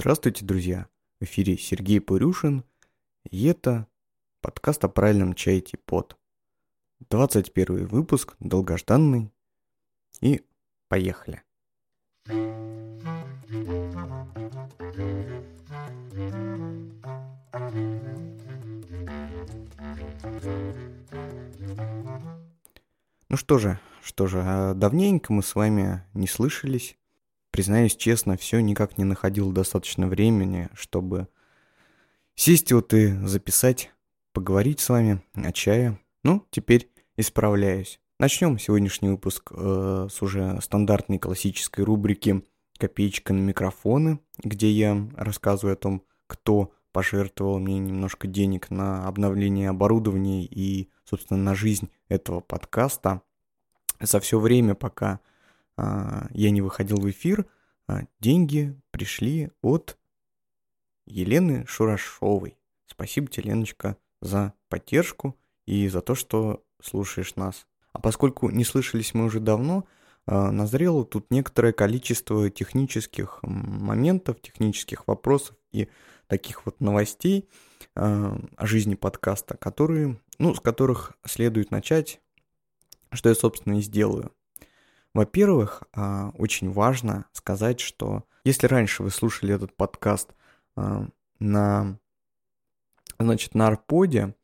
Здравствуйте, друзья! В эфире Сергей Пурюшин, и это подкаст о правильном чае Типот. 21 выпуск, долгожданный, и поехали. Ну что же, что же, а давненько мы с вами не слышались. Признаюсь честно, все никак не находил достаточно времени, чтобы сесть вот и записать, поговорить с вами о чае. Ну, теперь исправляюсь. Начнем сегодняшний выпуск э, с уже стандартной классической рубрики «Копеечка на микрофоны», где я рассказываю о том, кто пожертвовал мне немножко денег на обновление оборудования и, собственно, на жизнь этого подкаста. За все время, пока я не выходил в эфир, а, деньги пришли от Елены Шурашовой. Спасибо тебе, Леночка, за поддержку и за то, что слушаешь нас. А поскольку не слышались мы уже давно, а, назрело тут некоторое количество технических моментов, технических вопросов и таких вот новостей о жизни подкаста, которые, ну, с которых следует начать, что я, собственно, и сделаю. Во-первых, а, очень важно сказать, что если раньше вы слушали этот подкаст а, на, значит, на Арподе,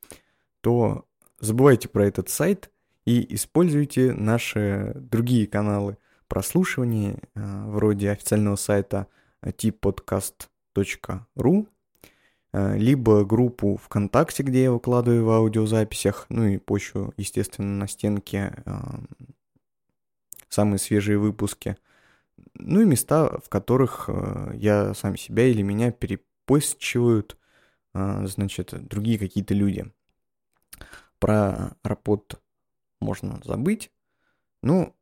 то забывайте про этот сайт и используйте наши другие каналы прослушивания, а, вроде официального сайта tippodcast.ru, либо группу ВКонтакте, где я выкладываю в аудиозаписях, ну и пощу, естественно, на стенке самые свежие выпуски. Ну и места, в которых э, я сам себя или меня перепостчивают, э, значит, другие какие-то люди. Про работ можно забыть. Ну,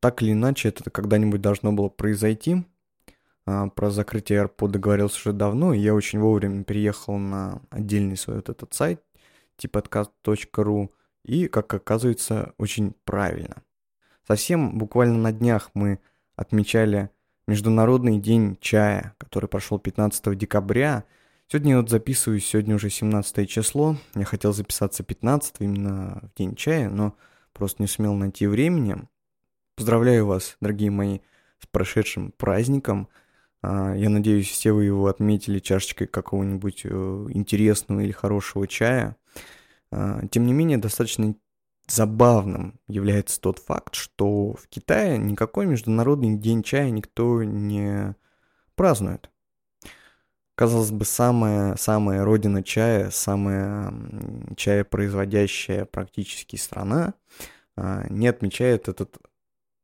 так или иначе, это когда-нибудь должно было произойти. А, про закрытие AirPod договорился уже давно, и я очень вовремя переехал на отдельный свой вот этот сайт, типа подкаст.ру, и, как оказывается, очень правильно. Совсем буквально на днях мы отмечали Международный день чая, который прошел 15 декабря. Сегодня я вот записываюсь, сегодня уже 17 число. Я хотел записаться 15 именно в день чая, но просто не сумел найти времени. Поздравляю вас, дорогие мои, с прошедшим праздником. А, я надеюсь, все вы его отметили чашечкой какого-нибудь э, интересного или хорошего чая. А, тем не менее, достаточно забавным является тот факт, что в Китае никакой международный день чая никто не празднует. Казалось бы, самая, самая родина чая, самая чаепроизводящая практически страна а, не отмечает этот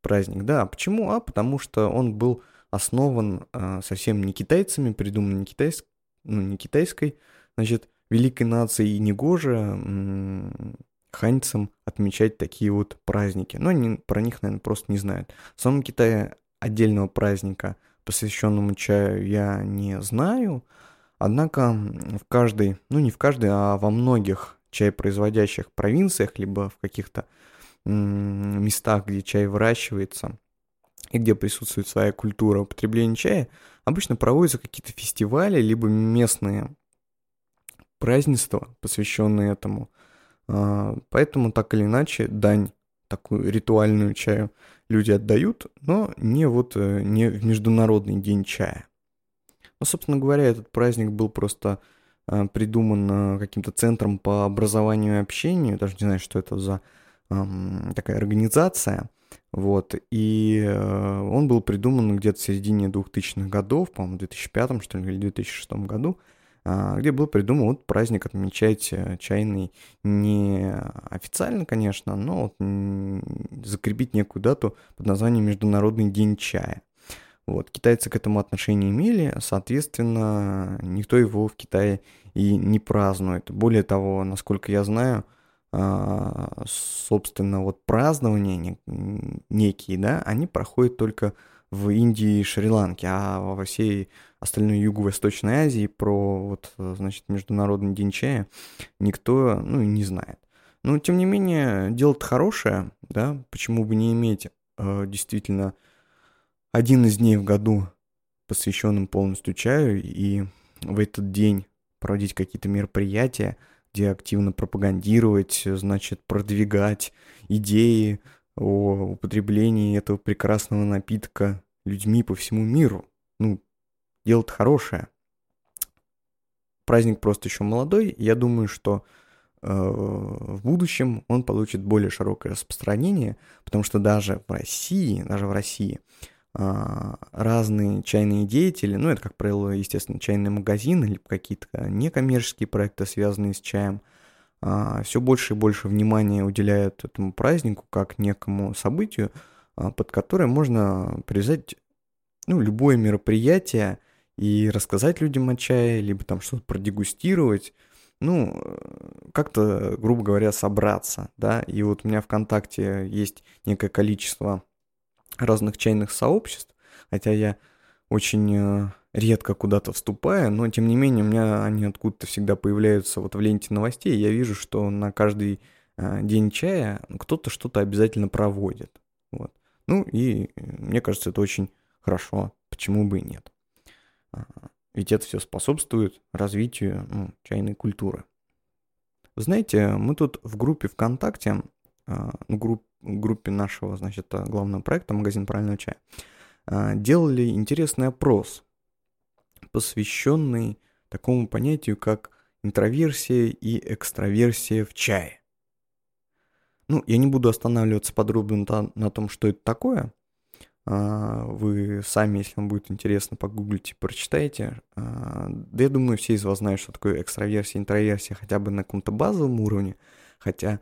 праздник. Да, почему? А потому что он был основан а, совсем не китайцами, придуман не, китайск, ну, не китайской, значит, великой нацией и негоже ханьцам отмечать такие вот праздники. Но они про них, наверное, просто не знают. В самом Китае отдельного праздника, посвященному чаю, я не знаю. Однако в каждой, ну не в каждой, а во многих чайпроизводящих провинциях, либо в каких-то местах, где чай выращивается, и где присутствует своя культура употребления чая, обычно проводятся какие-то фестивали, либо местные празднества, посвященные этому. А, поэтому так или иначе дань такую ритуальную чаю люди отдают, но не вот э, не в Международный день чая. Ну, собственно говоря, этот праздник был просто а, придуман каким-то центром по образованию и общению, даже не знаю, что это за такая организация, вот, и э, он был придуман где-то в середине 2000-х годов, по-моему, в 2005 что ли, или 2006 году, где был придуман вот праздник отмечать э, чайный не официально, конечно, но вот закрепить некую дату под названием Международный день чая. Вот, китайцы к этому отношение имели, соответственно, никто его в Китае и не празднует. Более того, насколько я знаю, а, собственно, вот празднования некие, да, они проходят только в Индии и Шри-Ланке, а во всей остальной Юго-Восточной Азии про вот, значит, Международный день чая никто, ну, не знает. Но, тем не менее, дело-то хорошее, да, почему бы не иметь э, действительно один из дней в году посвященным полностью чаю, и в этот день проводить какие-то мероприятия, где активно пропагандировать, значит, продвигать идеи о употреблении этого прекрасного напитка людьми по всему миру. Ну, дело-то хорошее. Праздник просто еще молодой. Я думаю, что э, в будущем он получит более широкое распространение, потому что даже в России, даже в России э, разные чайные деятели, ну это, как правило, естественно, чайные магазины или какие-то некоммерческие проекты, связанные с чаем, все больше и больше внимания уделяют этому празднику как некому событию, э, под которое можно привязать ну, любое мероприятие, и рассказать людям о чае, либо там что-то продегустировать, ну, как-то, грубо говоря, собраться, да, и вот у меня ВКонтакте есть некое количество разных чайных сообществ, хотя я очень э, редко куда-то вступаю, но тем не менее у меня они откуда-то всегда появляются вот в ленте новостей, я вижу, что на каждый э, день чая кто-то что-то обязательно проводит, вот. Ну и э, мне кажется, это очень хорошо, почему бы и нет. Ведь это все способствует развитию ну, чайной культуры. знаете, мы тут в группе ВКонтакте, а, ну, групп, группе нашего, значит, главного проекта «Магазин правильного чая», а, делали интересный опрос, посвященный такому понятию, как интроверсия и экстраверсия в чае. Ну, я не буду останавливаться подробно на, на том, что это такое – а, вы сами, если вам будет интересно, погуглите, прочитайте. А, да я думаю, все из вас знают, что такое экстраверсия, интроверсия, хотя бы на каком-то базовом уровне. Хотя,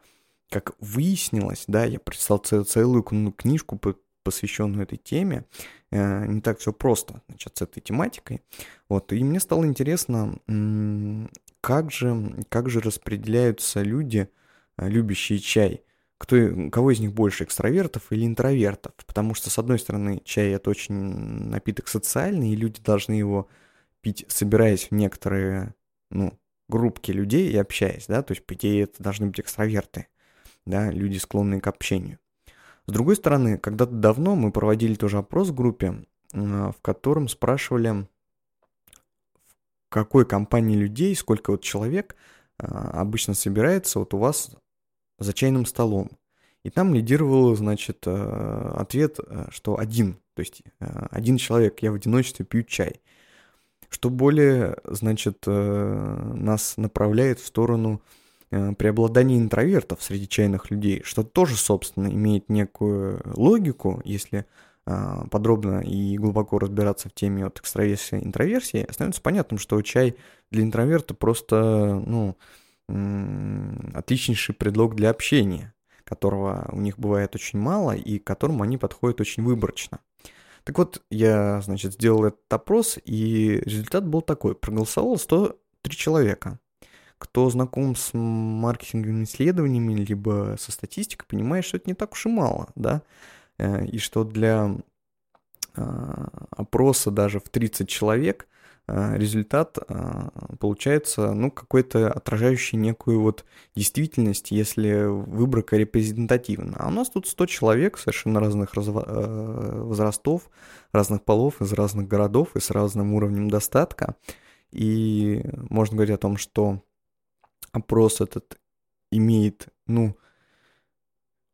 как выяснилось, да, я прочитал целую книжку, посвященную этой теме. Э, не так все просто, значит, с этой тематикой. Вот, и мне стало интересно, как же, как же распределяются люди, э, любящие чай – кто, кого из них больше, экстравертов или интровертов. Потому что, с одной стороны, чай это очень напиток социальный, и люди должны его пить, собираясь в некоторые, ну, группки людей и общаясь, да, то есть, по идее, это должны быть экстраверты, да, люди, склонные к общению. С другой стороны, когда-то давно мы проводили тоже опрос в группе, в котором спрашивали, в какой компании людей, сколько вот человек а, обычно собирается вот у вас за чайным столом. И там лидировал, значит, э, ответ, что один, то есть один человек, я в одиночестве пью чай. Что более, значит, нас направляет в сторону преобладания интровертов среди чайных людей, что тоже, собственно, имеет некую логику, если подробно и глубоко разбираться в теме от экстраверсии и интроверсии, становится понятным, что чай для интроверта просто, ну, отличнейший предлог для общения, которого у них бывает очень мало и к которому они подходят очень выборочно. Так вот, я, значит, сделал этот опрос, и результат был такой. Проголосовало 103 человека. Кто знаком с маркетинговыми исследованиями, либо со статистикой, понимает, что это не так уж и мало, да, э, и что для а, опроса даже в 30 человек Э, результат э, получается, ну, какой-то отражающий некую вот действительность, если выборка репрезентативна. А у нас тут 100 человек совершенно разных э, возрастов, разных полов, из разных городов и с разным уровнем достатка. И можно говорить о том, что опрос этот имеет, ну,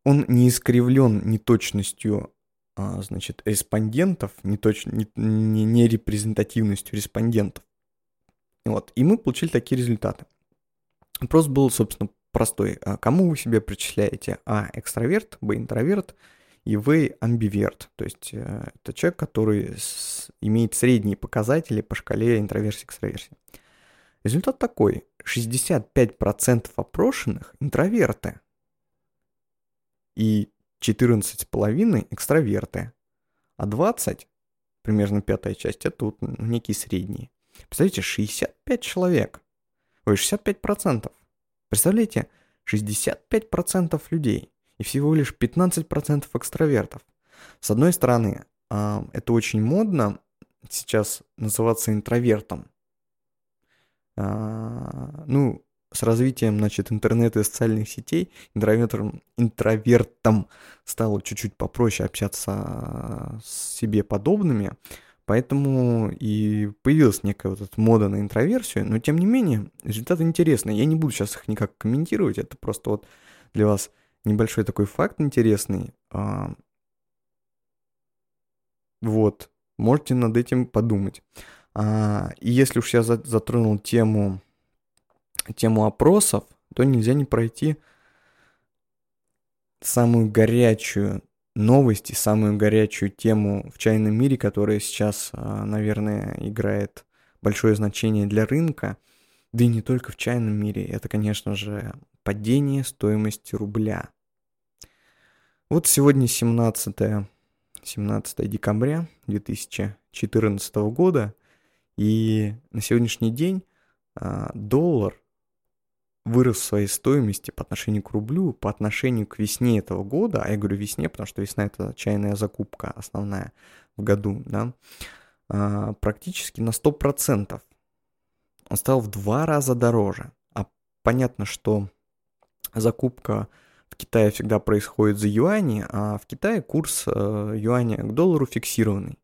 он не искривлен неточностью а, значит, респондентов, не, точно, не, не, не репрезентативностью респондентов. Вот, и мы получили такие результаты. Вопрос был, собственно, простой. А кому вы себе причисляете? А. Экстраверт, Б. Интроверт и В. Амбиверт. То есть э, это человек, который с, имеет средние показатели по шкале интроверсии-экстраверсии. Результат такой. 65% опрошенных интроверты. И 14,5 экстраверты, а 20, примерно пятая часть, это вот некие средние. Представляете, 65 человек, ой, 65%. Представляете, 65% людей и всего лишь 15% экстравертов. С одной стороны, а, это очень модно сейчас называться интровертом. А, ну, с развитием, значит, интернета и социальных сетей интровертом, интровертом стало чуть-чуть попроще общаться с себе подобными, Поэтому и появилась некая вот эта мода на интроверсию, но тем не менее результаты интересные. Я не буду сейчас их никак комментировать, это просто вот для вас небольшой такой факт интересный. А, вот, можете над этим подумать. А, и если уж я затронул тему, тему опросов, то нельзя не пройти самую горячую новость и самую горячую тему в чайном мире, которая сейчас, а, наверное, играет большое значение для рынка, да и не только в чайном мире, это, конечно же, падение стоимости рубля. Вот сегодня 17, 17 декабря 2014 года, и на сегодняшний день а, доллар вырос в своей стоимости по отношению к рублю, по отношению к весне этого года, а я говорю весне, потому что весна это чайная закупка основная в году, да, а, практически на 100%. Он стал в два раза дороже. А понятно, что закупка в Китае всегда происходит за юани, а в Китае курс э, юаня к доллару фиксированный.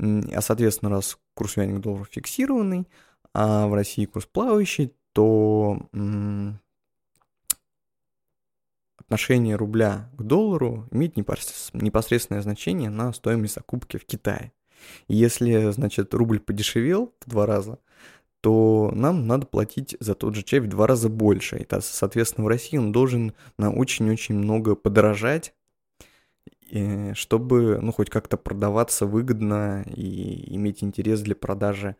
А, соответственно, раз курс юаня к доллару фиксированный, а в России курс плавающий, то отношение рубля к доллару имеет непосредственное значение на стоимость закупки в Китае. Если, значит, рубль подешевел в два раза, то нам надо платить за тот же чай в два раза больше. И, соответственно, в России он должен на очень-очень много подорожать, чтобы, ну, хоть как-то продаваться выгодно и иметь интерес для продажи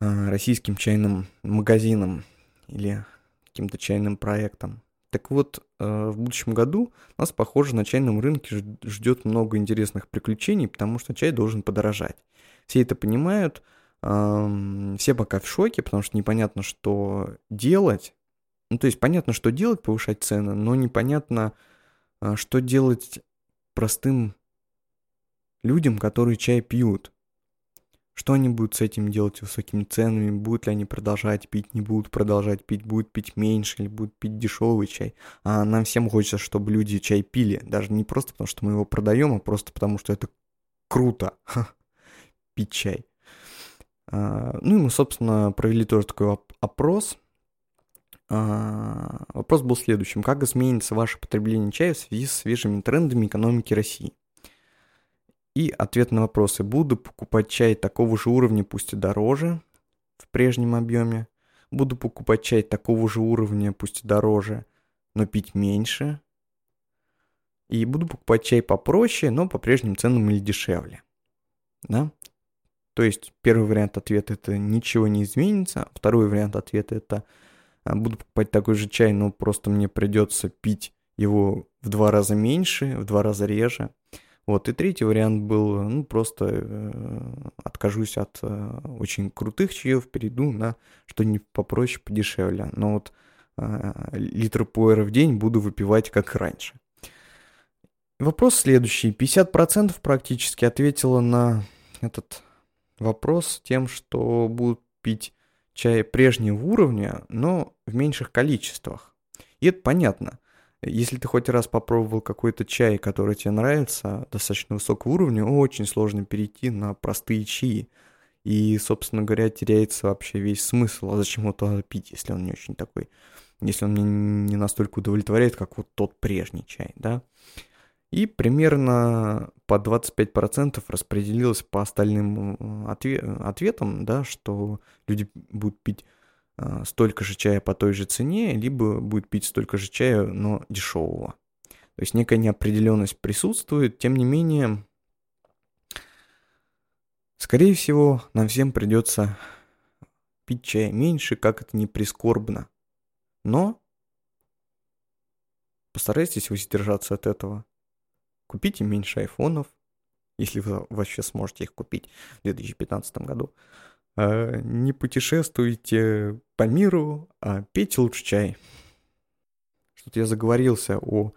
а, российским чайным магазинам или каким-то чайным проектом. Так вот, а, в будущем году нас, похоже, на чайном рынке ждет много интересных приключений, потому что чай должен подорожать. Все это понимают, все пока в шоке, потому что непонятно, что делать. Ну, то есть понятно, что делать, повышать цены, но непонятно, а, что делать простым людям, которые чай пьют. Что они будут с этим делать высокими ценами? Будут ли они продолжать пить, не будут продолжать пить, будут пить меньше или будут пить дешевый чай? А нам всем хочется, чтобы люди чай пили. Даже не просто потому, что мы его продаем, а просто потому, что это круто пить чай. А, ну и мы, собственно, провели тоже такой опрос. А, вопрос был следующим. Как изменится ваше потребление чая в связи с свежими трендами экономики России? И ответ на вопросы. Буду покупать чай такого же уровня, пусть и дороже, в прежнем объеме. Буду покупать чай такого же уровня, пусть и дороже, но пить меньше. И буду покупать чай попроще, но по прежним ценам или дешевле. Да? То есть первый вариант ответа это ничего не изменится, второй вариант ответа это буду покупать такой же чай, но просто мне придется пить его в два раза меньше, в два раза реже. Вот, и третий вариант был, ну, просто э, откажусь от э, очень крутых чаев, перейду на что-нибудь попроще, подешевле. Но вот э, литр пуэра в день буду выпивать как раньше. Вопрос следующий. 50% практически ответила на этот вопрос тем, что будут пить чай прежнего уровня, но в меньших количествах. И это понятно. Если ты хоть раз попробовал какой-то чай, который тебе нравится, достаточно высокого уровня, очень сложно перейти на простые чаи. И, собственно говоря, теряется вообще весь смысл. А зачем его пить, если он не очень такой, если он меня не настолько удовлетворяет, как вот тот прежний чай, да? И примерно по 25% распределилось по остальным отве- ответам, да, что люди будут пить Э, столько же чая по той же цене, либо будет пить столько же чая, но дешевого. То есть некая неопределенность присутствует, тем не менее, скорее всего, нам всем придется пить чая меньше, как это не прискорбно. Но постарайтесь воздержаться от этого. Купите меньше айфонов, если вы вообще сможете их купить в 2015 году. А, не путешествуйте по миру, а пейте лучше чай. Что-то я заговорился о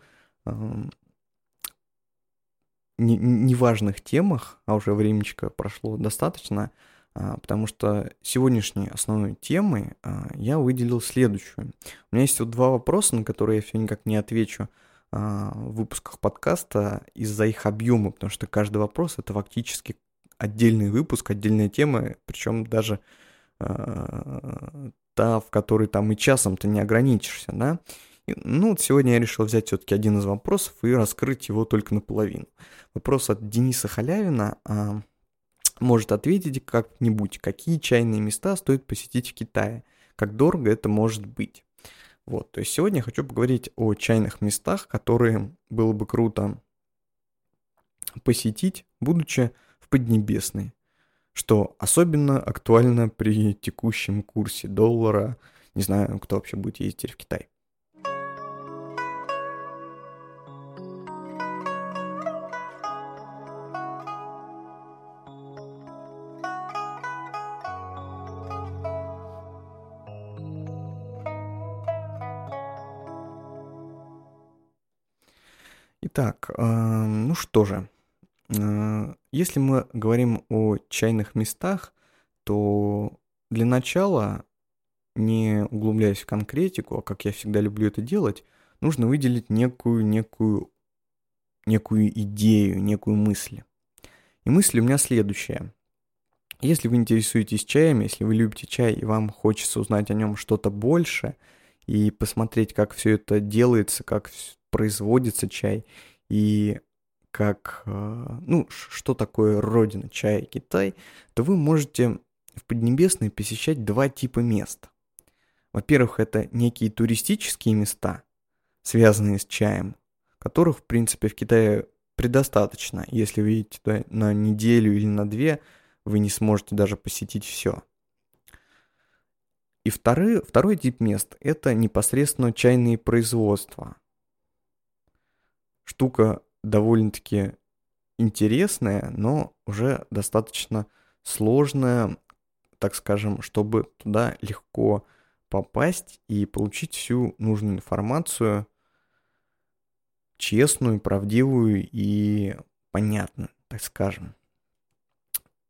э, неважных темах, а уже времечко прошло достаточно, э, потому что сегодняшней основной темой э, я выделил следующую. У меня есть вот два вопроса, на которые я все никак не отвечу выпусках подкаста из-за их объема, потому что каждый вопрос это фактически отдельный выпуск, отдельная тема, причем даже э, та, в которой там и часом-то не ограничишься, да. И, ну, вот сегодня я решил взять все-таки один из вопросов и раскрыть его только наполовину. Вопрос от Дениса Халявина. А, может ответить как-нибудь, какие чайные места стоит посетить в Китае, как дорого это может быть. Вот, то есть сегодня я хочу поговорить о чайных местах, которые было бы круто посетить, будучи в Поднебесной, что особенно актуально при текущем курсе доллара. Не знаю, кто вообще будет ездить в Китай. Итак, ну что же, э, если мы говорим о чайных местах, то для начала, не углубляясь в конкретику, а как я всегда люблю это делать, нужно выделить некую, некую, некую идею, некую мысль. И мысль у меня следующая. Если вы интересуетесь чаем, если вы любите чай и вам хочется узнать о нем что-то больше и посмотреть, как все это делается, как производится чай и как, э, ну, что такое родина чая Китай, то вы можете в Поднебесной посещать два типа мест. Во-первых, это некие туристические места, связанные с чаем, которых, в принципе, в Китае предостаточно. Если вы едете туда на неделю или на две, вы не сможете даже посетить все. И второй, второй тип мест – это непосредственно чайные производства – штука довольно-таки интересная, но уже достаточно сложная, так скажем, чтобы туда легко попасть и получить всю нужную информацию, честную, правдивую и понятную, так скажем.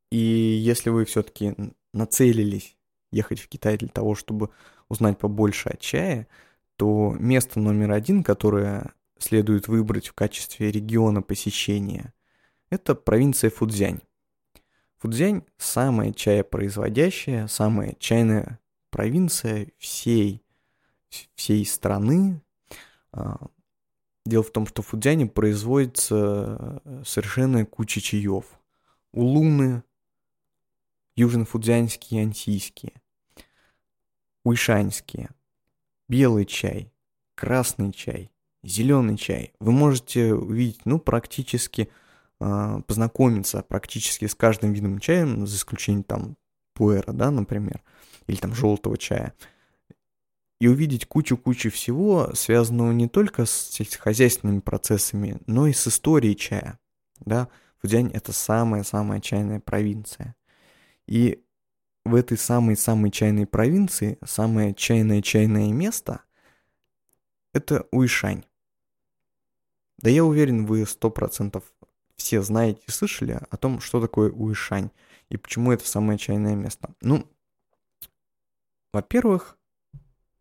И если вы все-таки нацелились ехать в Китай для того, чтобы узнать побольше о чае, то место номер один, которое следует выбрать в качестве региона посещения, это провинция Фудзянь. Фудзянь – самая чаепроизводящая, самая чайная провинция всей, всей страны. А, дело в том, что в Фудзяне производится совершенно куча чаев. Улуны, южно-фудзянские и уйшаньские, белый чай, красный чай, зеленый чай. Вы можете увидеть, ну, практически э, познакомиться практически с каждым видом чая, за исключением там пуэра, да, например, или там желтого чая. И увидеть кучу-кучу всего, связанного не только с сельскохозяйственными процессами, но и с историей чая. Да, Фудзянь — это самая-самая чайная провинция. И в этой самой-самой чайной провинции самое чайное-чайное место — это Уишань. Да я уверен, вы сто процентов все знаете и слышали о том, что такое Уишань и почему это самое чайное место. Ну, во-первых,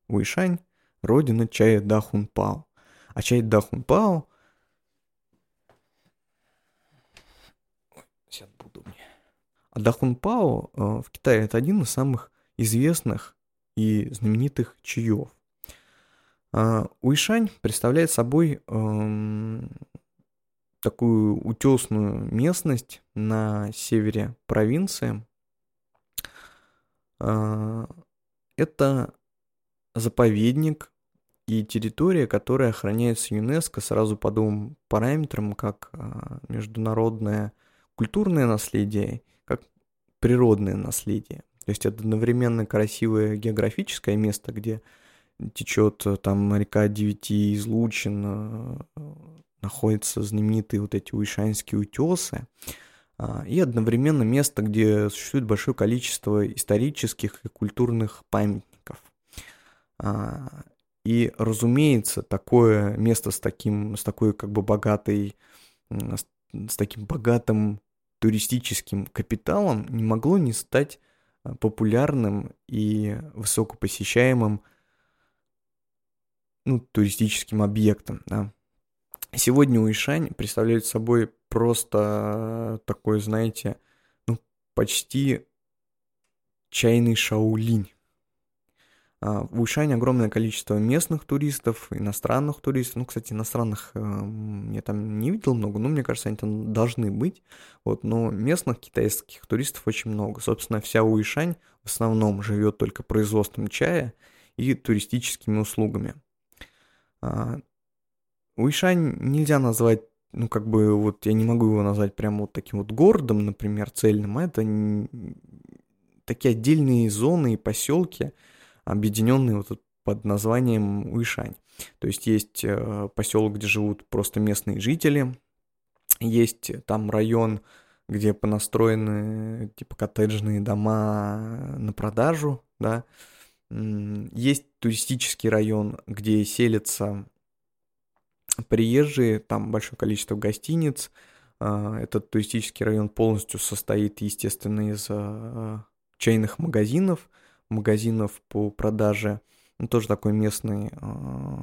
Уишань – родина чая Дахунпао. А чай Дахунпао. А Дахунпао э, в Китае это один из самых известных и знаменитых чаев. А, Уишань представляет собой эм, такую утесную местность на севере провинции. Э, это заповедник и территория, которая охраняется ЮНЕСКО сразу по двум параметрам, как э, международное культурное наследие, как природное наследие. То есть это одновременно красивое географическое место, где течет э, там река Девяти излучин, э, находятся знаменитые вот эти уишанские утесы, а, и одновременно место, где существует большое количество исторических и культурных памятников. А, и, разумеется, такое место с таким, с такой как бы богатой, с таким богатым туристическим капиталом не могло не стать э, популярным и высокопосещаемым ну, туристическим объектом, да. Сегодня Уишань представляет собой просто такой, знаете, ну, почти чайный Шаолинь. А, в Уишане огромное количество местных туристов, иностранных туристов. Ну, кстати, иностранных э, я там не видел много, но мне кажется, они там должны быть. Вот, но местных китайских туристов очень много. Собственно, вся Уишань в основном живет только производством чая и туристическими услугами. А, Уишань нельзя назвать ну, как бы, вот я не могу его назвать прямо вот таким вот городом, например, цельным, а это такие отдельные зоны и поселки, объединенные вот под названием Уишань. То есть есть э, поселок, где живут просто местные жители, есть там район, где понастроены типа коттеджные дома на продажу, да, есть туристический район, где селятся приезжие, там большое количество гостиниц, а, этот туристический район полностью состоит, естественно, из а, чайных магазинов, магазинов по продаже, ну, тоже такой местный э,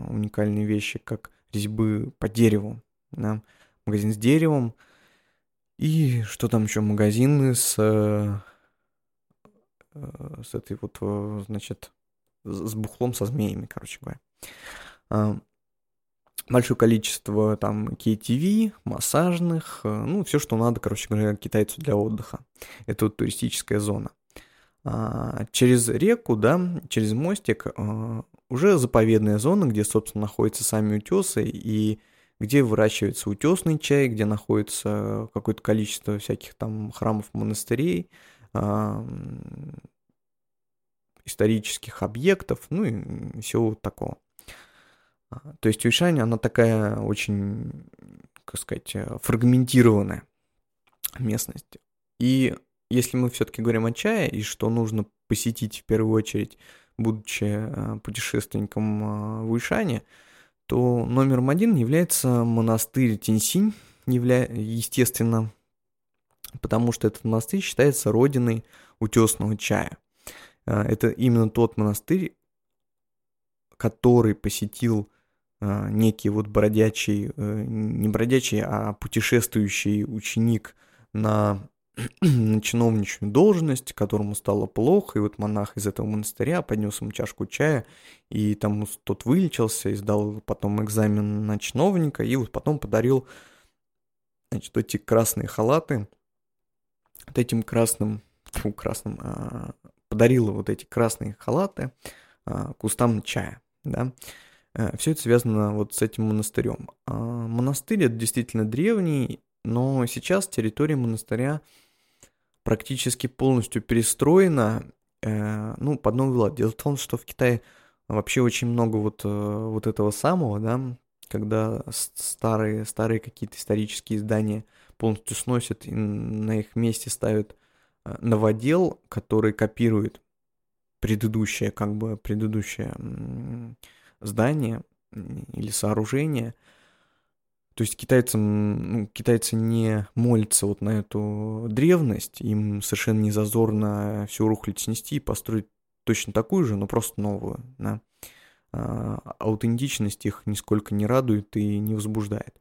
уникальные вещи, как резьбы по дереву, да? магазин с деревом, и что там еще, магазины с, э, с этой вот, значит, с бухлом со змеями, короче говоря. Э, большое количество там KTV, массажных, ну, все, что надо, короче говоря, китайцу для отдыха. Это вот туристическая зона. А, через реку, да, через мостик а, уже заповедная зона, где, собственно, находятся сами утесы и где выращивается утесный чай, где находится какое-то количество всяких там храмов, монастырей, исторических объектов, ну и всего такого. То есть Уишань, она такая очень, как сказать, фрагментированная местность. И если мы все-таки говорим о чае и что нужно посетить в первую очередь, будучи э, путешественником э, в Уишане, то номером один является монастырь Тинсинь, явля... естественно, потому что этот монастырь считается родиной утесного чая. Э, это именно тот монастырь, который посетил некий вот бродячий, не бродячий, а путешествующий ученик на на чиновничную должность, которому стало плохо, и вот монах из этого монастыря поднес ему чашку чая, и там тот вылечился, и сдал потом экзамен на чиновника, и вот потом подарил, значит, эти красные халаты, вот этим красным, фу, красным, а, подарил вот эти красные халаты а, кустам чая, да, э, все это связано вот с этим монастырем. А, монастырь это действительно древний, но сейчас территория монастыря практически полностью перестроена, э, ну, под новый лад. Дело в том, что в Китае вообще очень много вот, э, вот этого самого, да, когда старые, старые какие-то исторические здания полностью сносят и на их месте ставят новодел, который копирует предыдущее, как бы предыдущее здание или сооружение – то есть китайцам, ну, китайцы не молятся вот на эту древность, им совершенно не зазорно всю рухлядь снести и построить точно такую же, но просто новую, да. А, аутентичность их нисколько не радует и не возбуждает.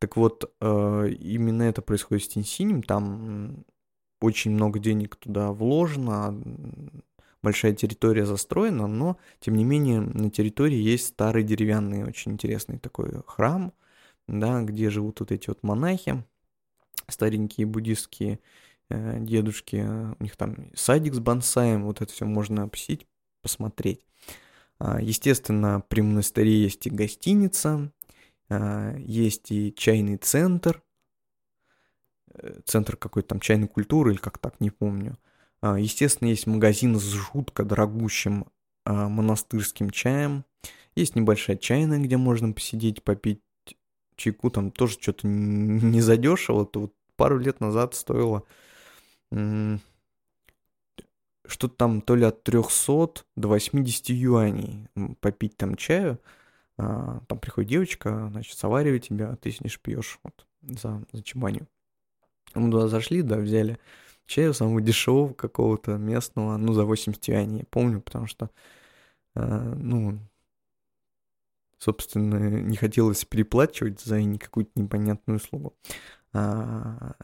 Так вот, э, именно это происходит с Тинсинем, там очень много денег туда вложено, большая территория застроена, но, тем не менее, на территории есть старый деревянный, очень интересный такой храм – да, где живут вот эти вот монахи, старенькие буддистские э, дедушки, у них там садик с бонсаем, вот это все можно посетить, посмотреть. А, естественно, при монастыре есть и гостиница, а, есть и чайный центр, центр какой-то там чайной культуры или как так, не помню. А, естественно, есть магазин с жутко дорогущим а, монастырским чаем. Есть небольшая чайная, где можно посидеть, попить чайку там тоже что-то не задешево. То вот пару лет назад стоило что-то там то ли от 300 до 80 юаней попить там чаю. А, там приходит девочка, значит, заваривает тебя, а ты сидишь пьешь вот за, за чебанью. Мы туда зашли, да, взяли чаю самого дешевого какого-то местного, ну, за 80 юаней, я помню, потому что, э, ну, собственно, не хотелось переплачивать за какую-то непонятную услугу. А,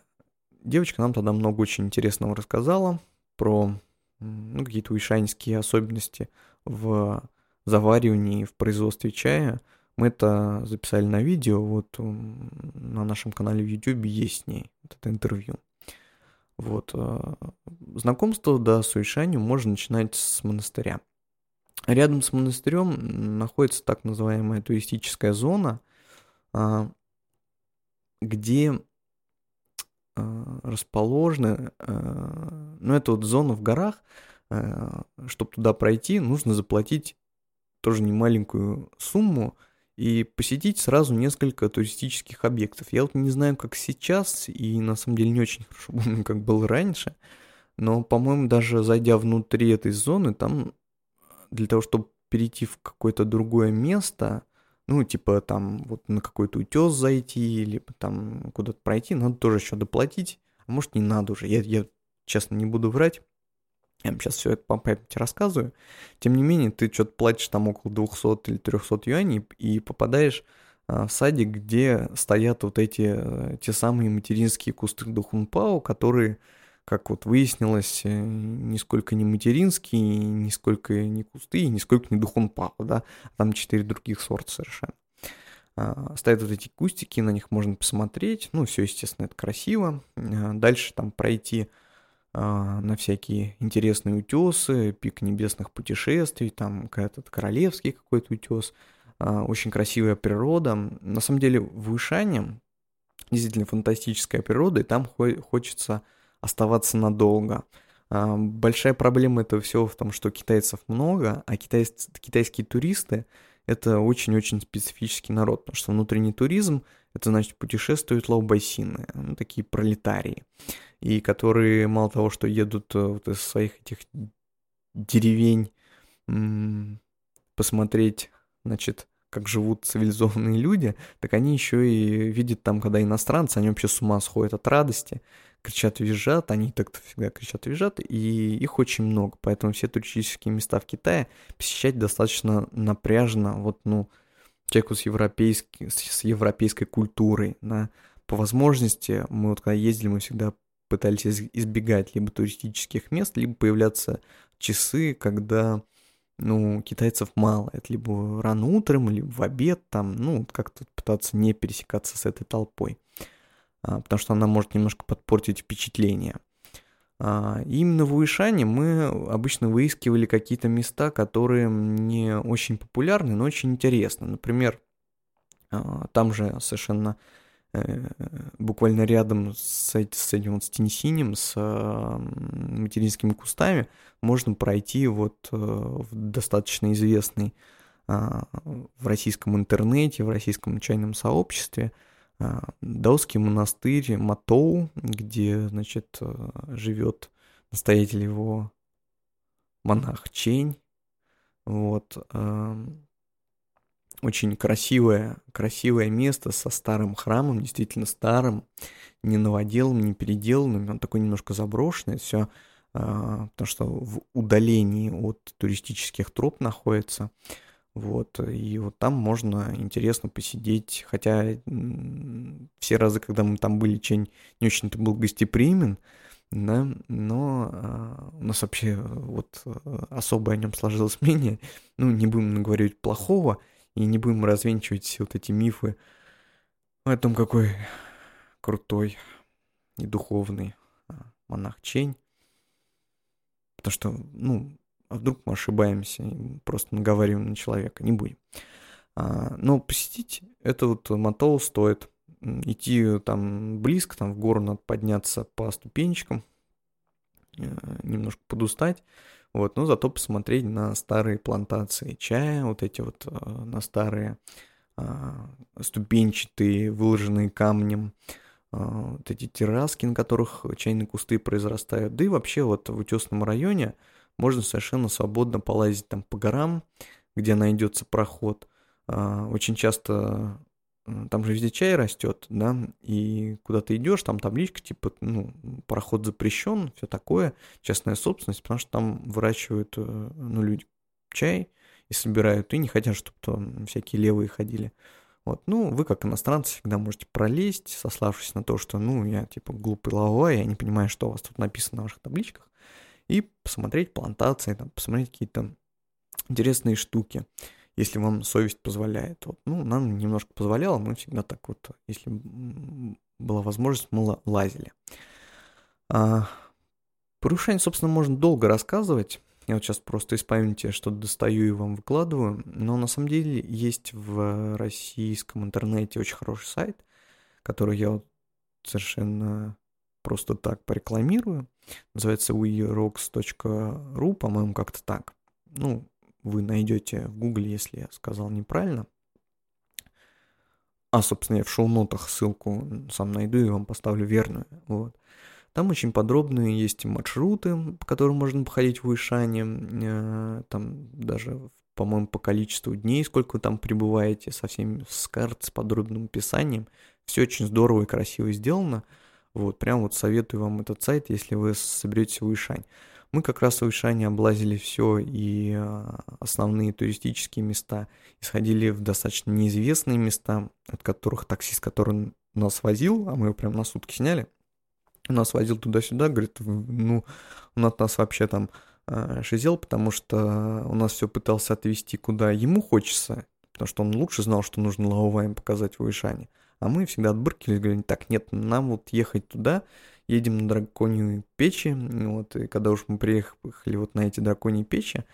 девочка нам тогда много очень интересного рассказала про ну, какие-то уишанские особенности в заваривании, в производстве чая. Мы это записали на видео, вот на нашем канале в YouTube есть с ней вот это интервью. Вот. Э, знакомство, да, с Уишанью можно начинать с монастыря. Рядом с монастырем находится так называемая туристическая зона, а, где а, расположены, а, ну это вот зона в горах, чтобы туда пройти, нужно заплатить тоже немаленькую сумму и посетить сразу несколько туристических объектов. Я вот не знаю, как сейчас, и на самом деле не очень хорошо помню, как было раньше, но, по-моему, даже зайдя внутри этой зоны, там для того, чтобы перейти в какое-то другое место, ну, типа там вот на какой-то утес зайти, либо там куда-то пройти, надо тоже еще доплатить. А может, не надо уже. Я, я честно, не буду врать. Я вам сейчас все это по памяти рассказываю. Тем не менее, ты что-то платишь там около 200 или 300 юаней и попадаешь а, в садик, где стоят вот эти, э, те самые материнские кусты духунпао, которые как вот выяснилось, э, нисколько не материнские, нисколько не кусты, нисколько не духунпао, да, там четыре других сорта совершенно. А, стоят вот эти кустики, на них можно посмотреть, ну, все, естественно, это красиво. А, дальше там пройти а, на всякие интересные утесы, пик небесных путешествий, там какой-то королевский какой-то утес, очень красивая природа. На самом деле в Ишане действительно фантастическая природа, и там хочется оставаться надолго. А, большая проблема этого всего в том, что китайцев много, а китайцы, китайские туристы – это очень-очень специфический народ, потому что внутренний туризм – это значит путешествуют лаубайсины, ну, такие пролетарии, и которые мало того, что едут э, вот из своих этих деревень посмотреть, значит, как живут цивилизованные люди, так они еще и видят там, когда иностранцы, они вообще с ума сходят от радости, кричат, визжат, они так-то всегда кричат, визжат, и их очень много, поэтому все туристические места в Китае посещать достаточно напряжно, вот, ну, человеку с, европейской, с европейской культурой, да, по возможности, мы вот когда ездили, мы всегда пытались избегать либо туристических мест, либо появляться часы, когда, ну, китайцев мало, это либо рано утром, либо в обед, там, ну, как-то пытаться не пересекаться с этой толпой. А, потому что она может немножко подпортить впечатление. А, именно в Уишане мы обычно выискивали какие-то места, которые не очень популярны, но очень интересны. Например, а, там же совершенно э, буквально рядом с, с этим вот с с материнскими кустами, можно пройти вот э, в достаточно известный в российском интернете, в российском чайном сообществе а, даосский монастырь Матоу, где, значит, э, живет настоятель его монах Чень. Вот. Очень красивое, красивое место со старым храмом, действительно старым, не новоделом, не переделанным, он такой немножко заброшенный, все, а, потому что в удалении от туристических троп находится. Вот, и вот там можно интересно посидеть, хотя все разы, когда мы там были, Чень не очень-то был гостеприимен, да, но а, у нас вообще вот а, особое о нем сложилось мнение, ну, не будем говорить плохого, и не будем развенчивать все вот эти мифы о том, какой крутой и духовный а, монах Чень, потому что, ну, а вдруг мы ошибаемся, просто наговариваем на человека, не будем. А, но посетить это вот мотол стоит. Идти там близко, там в гору надо подняться по ступенечкам, э, немножко подустать, вот, но зато посмотреть на старые плантации чая, вот эти вот, э, на старые а, ступенчатые, выложенные камнем, вот эти терраски, на которых чайные кусты произрастают, да и вообще вот в утесном районе – можно совершенно свободно полазить там по горам, где найдется проход. А, очень часто там же везде чай растет, да, и куда ты идешь, там табличка, типа, ну, проход запрещен, все такое, частная собственность, потому что там выращивают, э, ну, люди чай и собирают, и не хотят, чтобы там всякие левые ходили. Вот, ну, вы как иностранцы всегда можете пролезть, сославшись на то, что, ну, я типа глупый лавой, я не понимаю, что у вас тут написано на ваших табличках, и посмотреть плантации, там, посмотреть какие-то интересные штуки, если вам совесть позволяет. Вот, ну, нам немножко позволяло, мы всегда так вот, если была возможность, мы лазили. А, Ушань, собственно, можно долго рассказывать, я вот сейчас просто из памяти что-то достаю и вам выкладываю. Но на самом деле есть в российском интернете очень хороший сайт, который я вот совершенно просто так порекламирую. Называется weRocks.ru, по-моему, как-то так. Ну, вы найдете в гугле, если я сказал неправильно. А, собственно, я в шоу-нотах ссылку сам найду и вам поставлю верную. Вот. Там очень подробные есть маршруты, по которым можно походить в Ишане, э, там даже, по-моему, по количеству дней, сколько вы там пребываете, со всеми с карт, с подробным описанием. Все очень здорово и красиво сделано. Вот, прям вот советую вам этот сайт, если вы соберетесь в Ишань. Мы как раз в Ишане облазили все и э, основные туристические места, и сходили в достаточно неизвестные места, от которых таксист, который нас возил, а мы его прям на сутки сняли, нас возил туда-сюда, говорит, ну, он от нас вообще там э, шизел, потому что у нас все пытался отвезти, куда ему хочется, потому что он лучше знал, что нужно Лауваем показать в Уишане. А мы всегда отбыркивались, говорим, так, нет, нам вот ехать туда, едем на драконью печи, вот, и когда уж мы приехали вот на эти драконьи печи,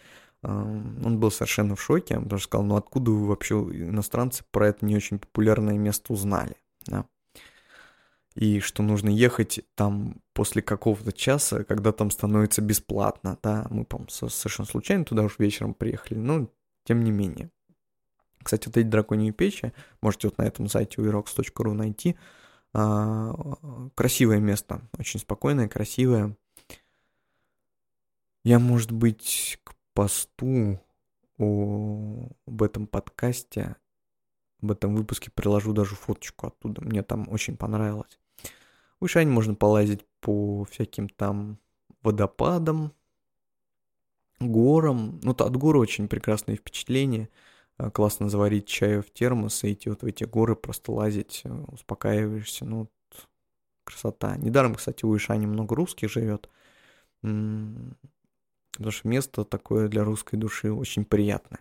он был совершенно в шоке, он даже сказал, ну откуда вы вообще, иностранцы, про это не очень популярное место узнали, да. И что нужно ехать там после какого-то часа, когда там становится бесплатно, да, мы, по-моему, совершенно случайно туда уж вечером приехали, но тем не менее. Кстати, вот эти драконьи печи, можете вот на этом сайте uirox.ru найти, а, красивое место, очень спокойное, красивое. Я, может быть, к посту о, об этом подкасте, об этом выпуске приложу даже фоточку оттуда. Мне там очень понравилось. В Ишане можно полазить по всяким там водопадам, горам. Ну, от горы очень прекрасные впечатления. А, классно заварить чаю в термос и идти вот в эти горы, просто лазить, э, успокаиваешься. Ну, красота. Недаром, кстати, у Ишани много русских живет. Потому что место такое для русской души очень приятное.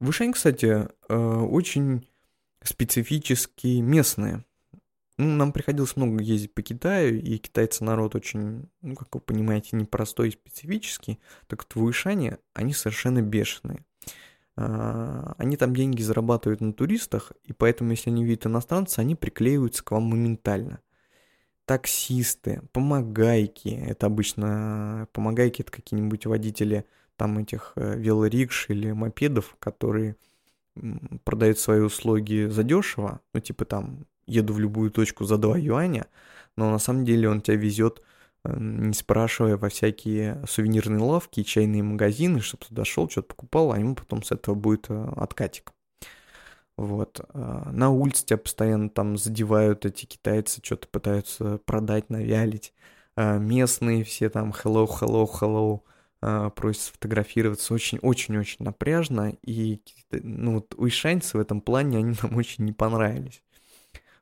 В Ишань, кстати, э, очень специфические местные. Ну, нам приходилось много ездить по Китаю, и китайцы народ очень, ну, как вы понимаете, непростой и специфический. Так вот, в Уишане они совершенно бешеные. А, они там деньги зарабатывают на туристах, и поэтому, если они видят иностранца, они приклеиваются к вам моментально. Таксисты, помогайки, это обычно, помогайки это какие-нибудь водители там этих э, велорикш или мопедов, которые продают свои услуги задешево, ну типа там еду в любую точку за 2 юаня, но на самом деле он тебя везет, не спрашивая, во всякие сувенирные лавки, чайные магазины, чтобы туда шел, что-то покупал, а ему потом с этого будет э, откатик. Вот. Э, на улице тебя постоянно там задевают эти китайцы, что-то пытаются продать, навялить. Э, местные все там hello, hello, hello просят сфотографироваться. Очень-очень-очень напряжно. И ну, вот уишаньцы в этом плане, они нам очень не понравились.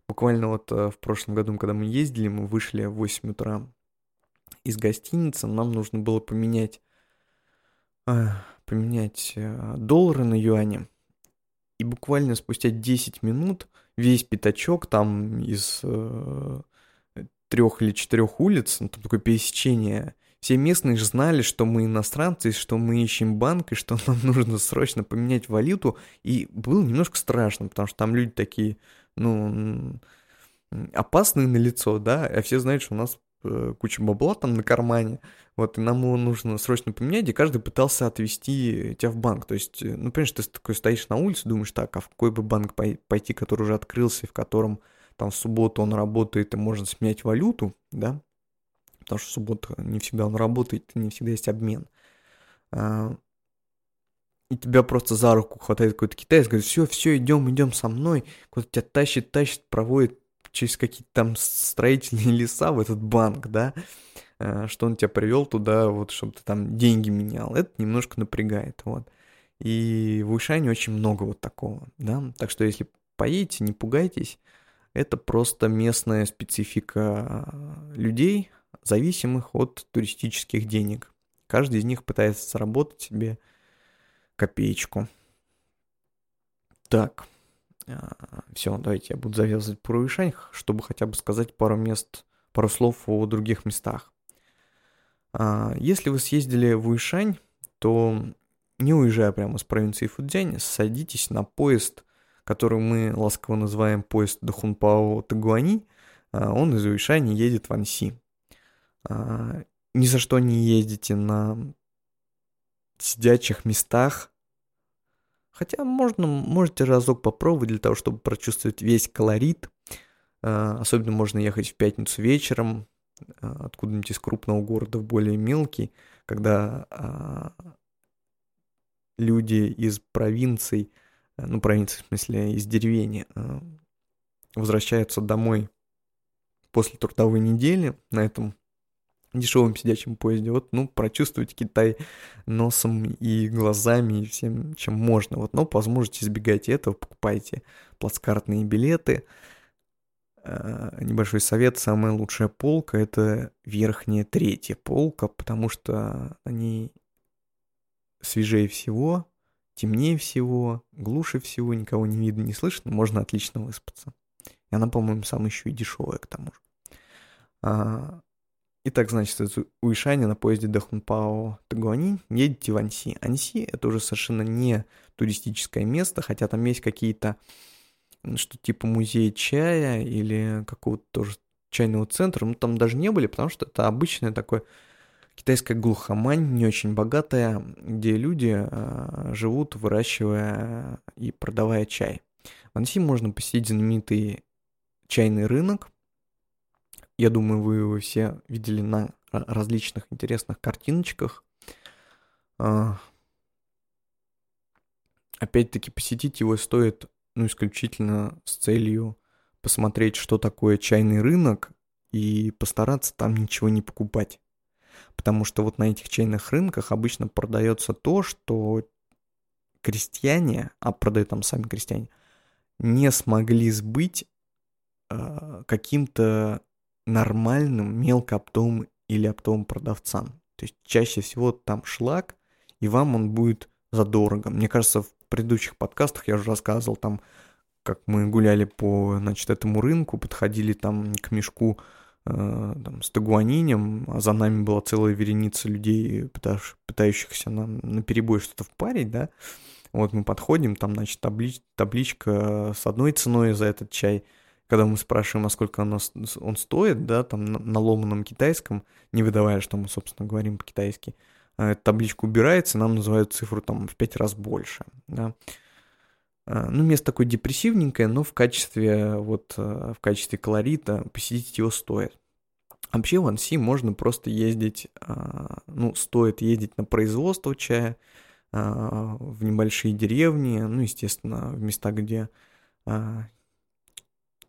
Буквально вот в прошлом году, когда мы ездили, мы вышли в 8 утра из гостиницы, нам нужно было поменять, э, поменять э, доллары на юани. И буквально спустя 10 минут весь пятачок там из трех или четырех улиц, ну, там такое пересечение все местные же знали, что мы иностранцы, что мы ищем банк, и что нам нужно срочно поменять валюту. И было немножко страшно, потому что там люди такие, ну, опасные на лицо, да, а все знают, что у нас э, куча бабла там на кармане, вот, и нам его нужно срочно поменять, и каждый пытался отвезти тебя в банк, то есть, э, ну, понимаешь, ты такой стоишь на улице, думаешь, так, а в какой бы банк пойти, который уже открылся, и в котором там в субботу он работает, и можно сменять валюту, да, потому что в субботу не всегда он работает, не всегда есть обмен. А, и тебя просто за руку хватает какой-то китаец, говорит, все, все, идем, идем со мной, куда-то тебя тащит, тащит, проводит через какие-то там строительные леса в этот банк, да, э, что он тебя привел туда, вот, чтобы ты там деньги менял. Это немножко напрягает, вот. И в Ушане очень много вот такого, да, так что если поедете, не пугайтесь. Это просто местная специфика людей, зависимых от туристических денег. Каждый из них пытается заработать себе копеечку. Так, все, давайте я буду завязывать про Уишань, чтобы хотя бы сказать пару мест, пару слов о других местах. А, если вы съездили в Уишань, то не уезжая прямо с провинции Фудзянь, садитесь на поезд, который мы ласково называем поезд Дахунпао Тагуани. А, он из Уишани едет в Анси. Ни за что не ездите на сидячих местах, Хотя можно, можете разок попробовать для того, чтобы прочувствовать весь колорит. А, особенно можно ехать в пятницу вечером, а, откуда-нибудь из крупного города в более мелкий, когда а, люди из провинций, ну, провинции в смысле из деревень, возвращаются домой после трудовой недели на этом дешевом сидячем поезде. Вот, ну, прочувствовать Китай носом и глазами, и всем, чем можно. Вот, но по возможности избегайте этого, покупайте плацкартные билеты. А, небольшой совет, самая лучшая полка — это верхняя третья полка, потому что они свежее всего, темнее всего, глуше всего, никого не видно, не слышно, можно отлично выспаться. И она, по-моему, самая еще и дешевая к тому же. А, Итак, значит, из Уишани на поезде Дахунпао Тагуанин едете в Анси. Анси — это уже совершенно не туристическое место, хотя там есть какие-то, что типа музея чая или какого-то тоже чайного центра, ну там даже не были, потому что это обычное такое китайская глухомань, не очень богатая, где люди э, живут, выращивая и продавая чай. В Анси можно посетить знаменитый чайный рынок, я думаю, вы его все видели на различных интересных картиночках. А, опять-таки, посетить его стоит, ну, исключительно с целью посмотреть, что такое чайный рынок, и постараться там ничего не покупать. Потому что вот на этих чайных рынках обычно продается то, что крестьяне, а продают там сами крестьяне, не смогли сбыть э, каким-то нормальным мелкооптовым или оптовым продавцам. То есть чаще всего там шлак, и вам он будет задорого. Мне кажется, в предыдущих подкастах я уже рассказывал там, как мы гуляли по, значит, этому рынку, подходили там к мешку э, там, с тагуанинем, а за нами была целая вереница людей, пытающихся нам на перебой что-то впарить, да. Вот мы подходим, там, значит, таблич, табличка с одной ценой за этот чай – когда мы спрашиваем, а сколько оно, он стоит, да, там на, на ломаном китайском, не выдавая, что мы, собственно, говорим по-китайски, а, эта табличка убирается, нам называют цифру там в пять раз больше, да. А, ну, место такое депрессивненькое, но в качестве, вот, э, в качестве колорита посетить его стоит. Вообще в Анси можно просто ездить, ну, стоит ездить на производство чая, в небольшие деревни, ну, естественно, в места, где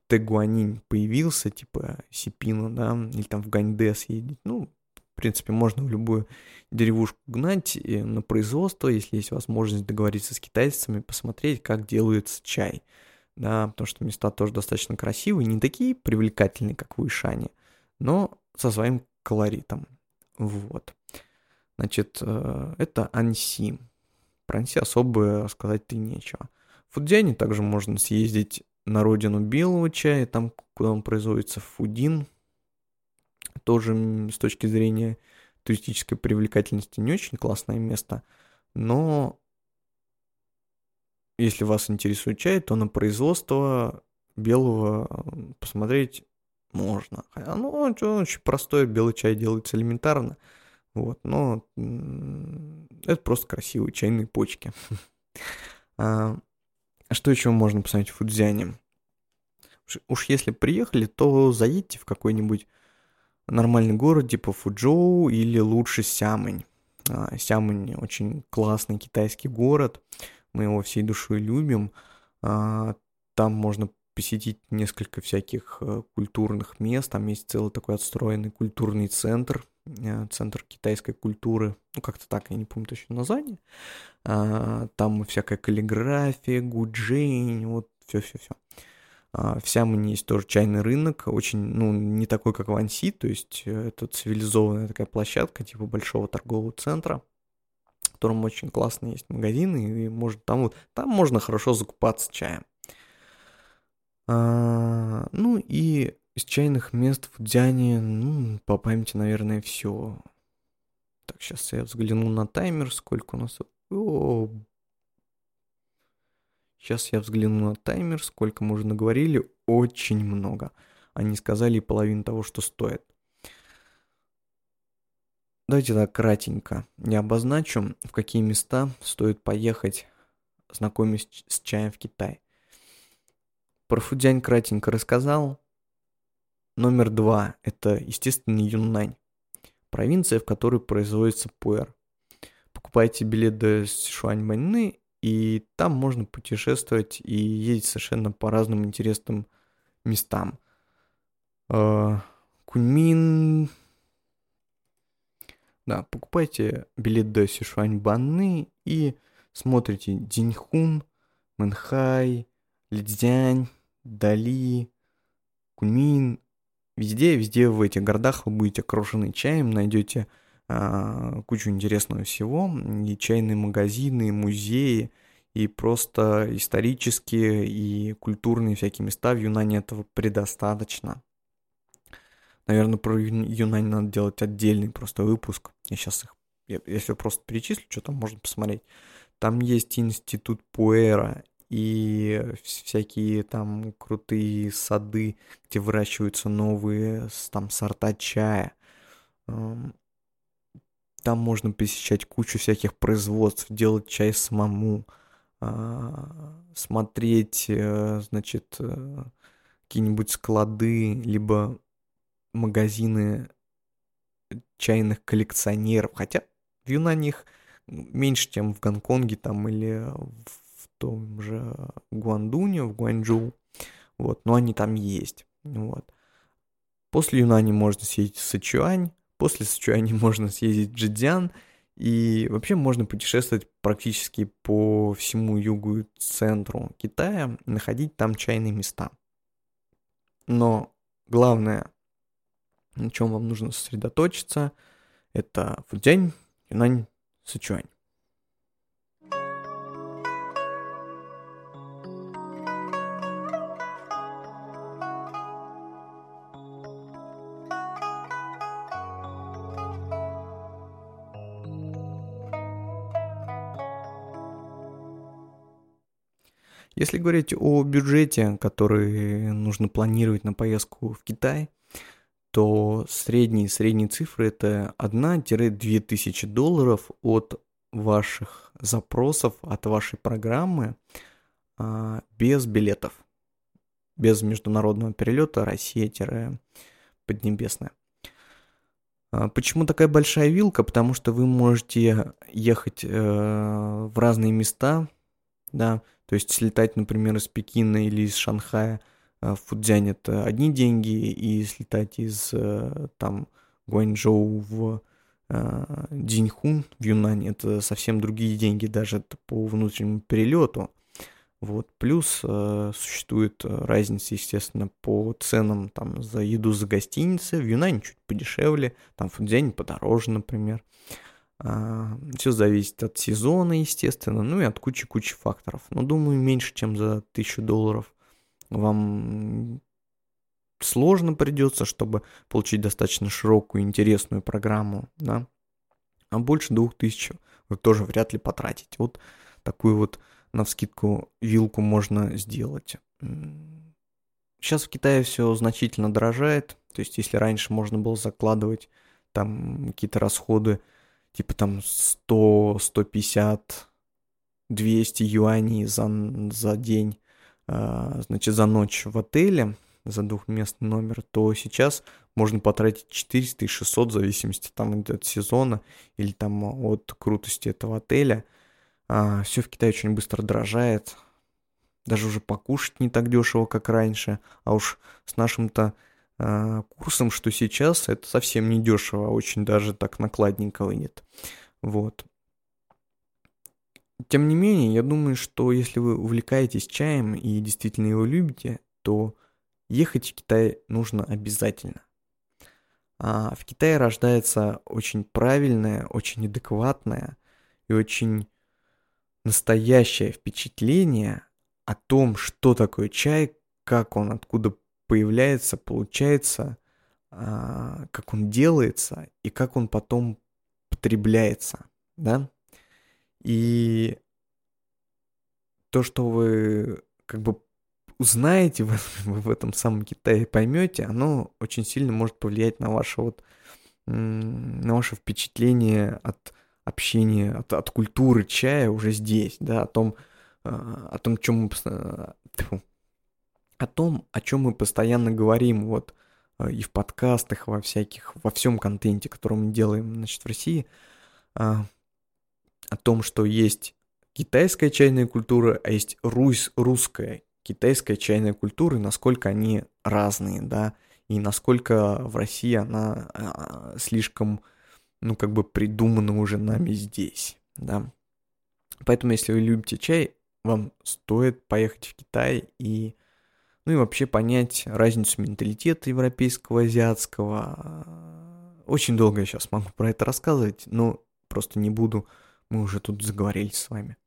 Тегуанин появился, типа Сипина, да, или там в Ганьде съездить, ну, в принципе, можно в любую деревушку гнать на производство, если есть возможность договориться с китайцами, посмотреть, как делается чай, да, потому что места тоже достаточно красивые, не такие привлекательные, как в Ишане, но со своим колоритом, вот. Значит, э, это Анси. Про Анси особо сказать-то нечего. В Фудзяне также можно съездить на родину белого чая, там, куда он производится, Фудин. Тоже с точки зрения туристической привлекательности не очень классное место, но если вас интересует чай, то на производство белого посмотреть можно. Ну, он очень простой, белый чай делается элементарно, вот, но это просто красивые чайные почки. А что еще можно посмотреть в Фудзяне? Уж если приехали, то заедьте в какой-нибудь нормальный город, типа Фуджоу или лучше Сямынь. А, Сямынь очень классный китайский город, мы его всей душой любим. А, там можно посетить несколько всяких э, культурных мест, там есть целый такой отстроенный культурный центр, э, центр китайской культуры, ну как-то так, я не помню точно название. А, там всякая каллиграфия, гуджень, вот все-все-все. А, в Сямоне есть тоже чайный рынок, очень, ну, не такой, как в Анси, то есть э, это цивилизованная такая площадка, типа большого торгового центра, в котором очень классные есть магазины, и может, там, вот, там можно хорошо закупаться чаем. А, ну и из чайных мест в Дзяне, ну, по памяти, наверное, все. Так, сейчас я взгляну на таймер, сколько у нас... О, Сейчас я взгляну на таймер, сколько мы уже наговорили. Очень много. Они сказали половину того, что стоит. Давайте так кратенько. Я обозначу, в какие места стоит поехать, знакомясь с чаем в Китае. Про Фудзянь кратенько рассказал. Номер два – это, естественно, Юннань. Провинция, в которой производится пуэр. Покупайте билет до Сишуаньбаньны и там можно путешествовать и ездить совершенно по разным интересным местам. А, Куньмин... Да, покупайте билет до Сишуань-Банны и смотрите Диньхун, Мэнхай, Лидзянь, Дали, Куньмин. Везде, везде в этих городах вы будете окружены чаем, найдете а, кучу интересного всего, и чайные магазины, и музеи, и просто исторические и культурные всякие места в Юнане этого предостаточно. Наверное, про Юнань надо делать отдельный просто выпуск. Я сейчас их, я, если просто перечислю, что там можно посмотреть. Там есть институт Пуэра и всякие там крутые сады, где выращиваются новые там сорта чая. Там можно посещать кучу всяких производств, делать чай самому, а, смотреть, э, значит, э, какие-нибудь склады, либо магазины чайных коллекционеров. Хотя в Юнане их меньше, чем в Гонконге там или в том же Гуандуне, в Гуанчжоу. Вот, но они там есть. Вот. После Юнани можно съездить в Сычуань, После Сычуани можно съездить в Джидзян, и вообще можно путешествовать практически по всему югу и центру Китая, находить там чайные места. Но главное, на чем вам нужно сосредоточиться, это Фудзянь, Юнань, Сычуань. Если говорить о бюджете, который нужно планировать на поездку в Китай, то средние, средние цифры это 1-2 тысячи долларов от ваших запросов, от вашей программы а, без билетов, без международного перелета Россия-Поднебесная. А, почему такая большая вилка? Потому что вы можете ехать э, в разные места, да, то есть слетать, например, из Пекина или из Шанхая а, в Фудзянь это одни деньги, и слетать из э, там Гуанчжоу в э, Диньхун в Юнань это совсем другие деньги даже по внутреннему перелету. Вот. Плюс э, существует разница, естественно, по ценам там, за еду за гостиницы. В Юнане чуть подешевле, там в Фудзяне подороже, например. Все зависит от сезона, естественно, ну и от кучи-кучи факторов. Но думаю, меньше, чем за 1000 долларов вам сложно придется, чтобы получить достаточно широкую, интересную программу, да. А больше 2000 вы тоже вряд ли потратите. Вот такую вот на вскидку вилку можно сделать. Сейчас в Китае все значительно дорожает. То есть, если раньше можно было закладывать там какие-то расходы типа там 100, 150, 200 юаней за, за день, э, значит, за ночь в отеле, за двухместный номер, то сейчас можно потратить 400 и 600 в зависимости там от сезона или там от крутости этого отеля. А, все в Китае очень быстро дорожает. Даже уже покушать не так дешево, как раньше. А уж с нашим-то а, курсом, что сейчас это совсем не дешево, а очень даже так накладненько выйдет. Вот. тем не менее, я думаю, что если вы увлекаетесь чаем и действительно его любите, то ехать в Китай нужно обязательно. А в Китае рождается очень правильное, очень адекватное и очень настоящее впечатление о том, что такое чай, как он, откуда появляется, получается, а, как он делается и как он потом потребляется, да? И то, что вы как бы узнаете в, этом самом Китае, поймете, оно очень сильно может повлиять на ваше вот на ваше впечатление от общения, от, от культуры чая уже здесь, да, о том, а, о том, чем мы, о том, о чем мы постоянно говорим, вот а, и в подкастах, во всяких, во всем контенте, который мы делаем, значит, в России, а, о том, что есть китайская чайная культура, а есть русь, русская китайская чайная культура, и насколько они разные, да, и насколько в России она а, слишком, ну, как бы придумана уже нами здесь, да. Поэтому, если вы любите чай, вам стоит поехать в Китай и, ну, и вообще понять разницу менталитета европейского, азиатского. Очень долго я сейчас могу про это рассказывать, но просто не буду, мы уже тут заговорились с вами.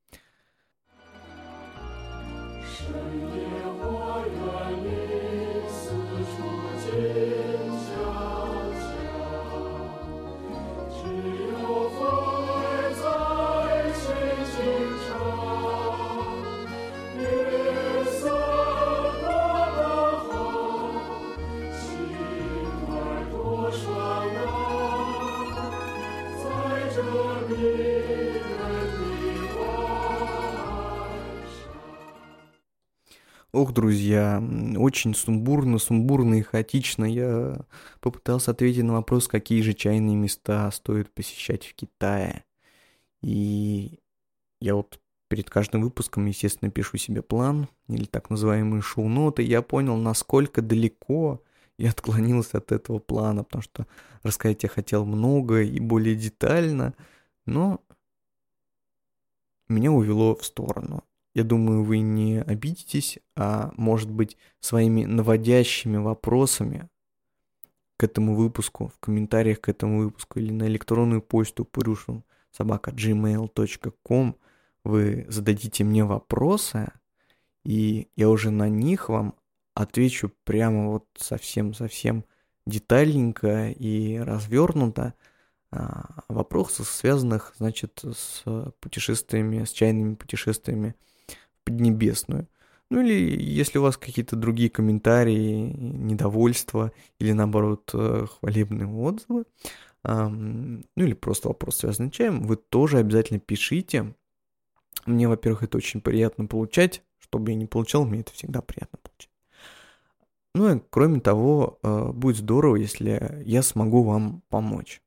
Ох, друзья, очень сумбурно, сумбурно и хаотично я попытался ответить на вопрос, какие же чайные места стоит посещать в Китае. И я вот перед каждым выпуском, естественно, пишу себе план или так называемые шоу-ноты. Я понял, насколько далеко я отклонился от этого плана, потому что рассказать я хотел много и более детально, но меня увело в сторону. Я думаю, вы не обидитесь, а может быть своими наводящими вопросами к этому выпуску, в комментариях к этому выпуску или на электронную почту пырюшин собака gmail.com вы зададите мне вопросы, и я уже на них вам отвечу прямо вот совсем-совсем детальненько и развернуто, а, вопросов, связанных, значит, с путешествиями, с чайными путешествиями Поднебесную. Ну или если у вас какие-то другие комментарии, недовольства или наоборот э, хвалебные отзывы, ну или просто вопрос связанный с чаем, вы тоже обязательно пишите. Мне, во-первых, это очень приятно получать, чтобы я не получал, мне это всегда приятно получать. Ну и кроме того, э, будет здорово, если я смогу вам помочь.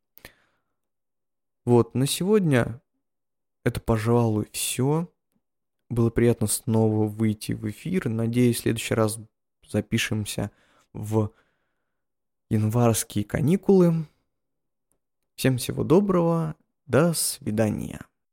Вот, на сегодня это, пожалуй, все. Было приятно снова выйти в эфир. Надеюсь, в следующий раз запишемся в январские каникулы. Всем всего доброго. До свидания.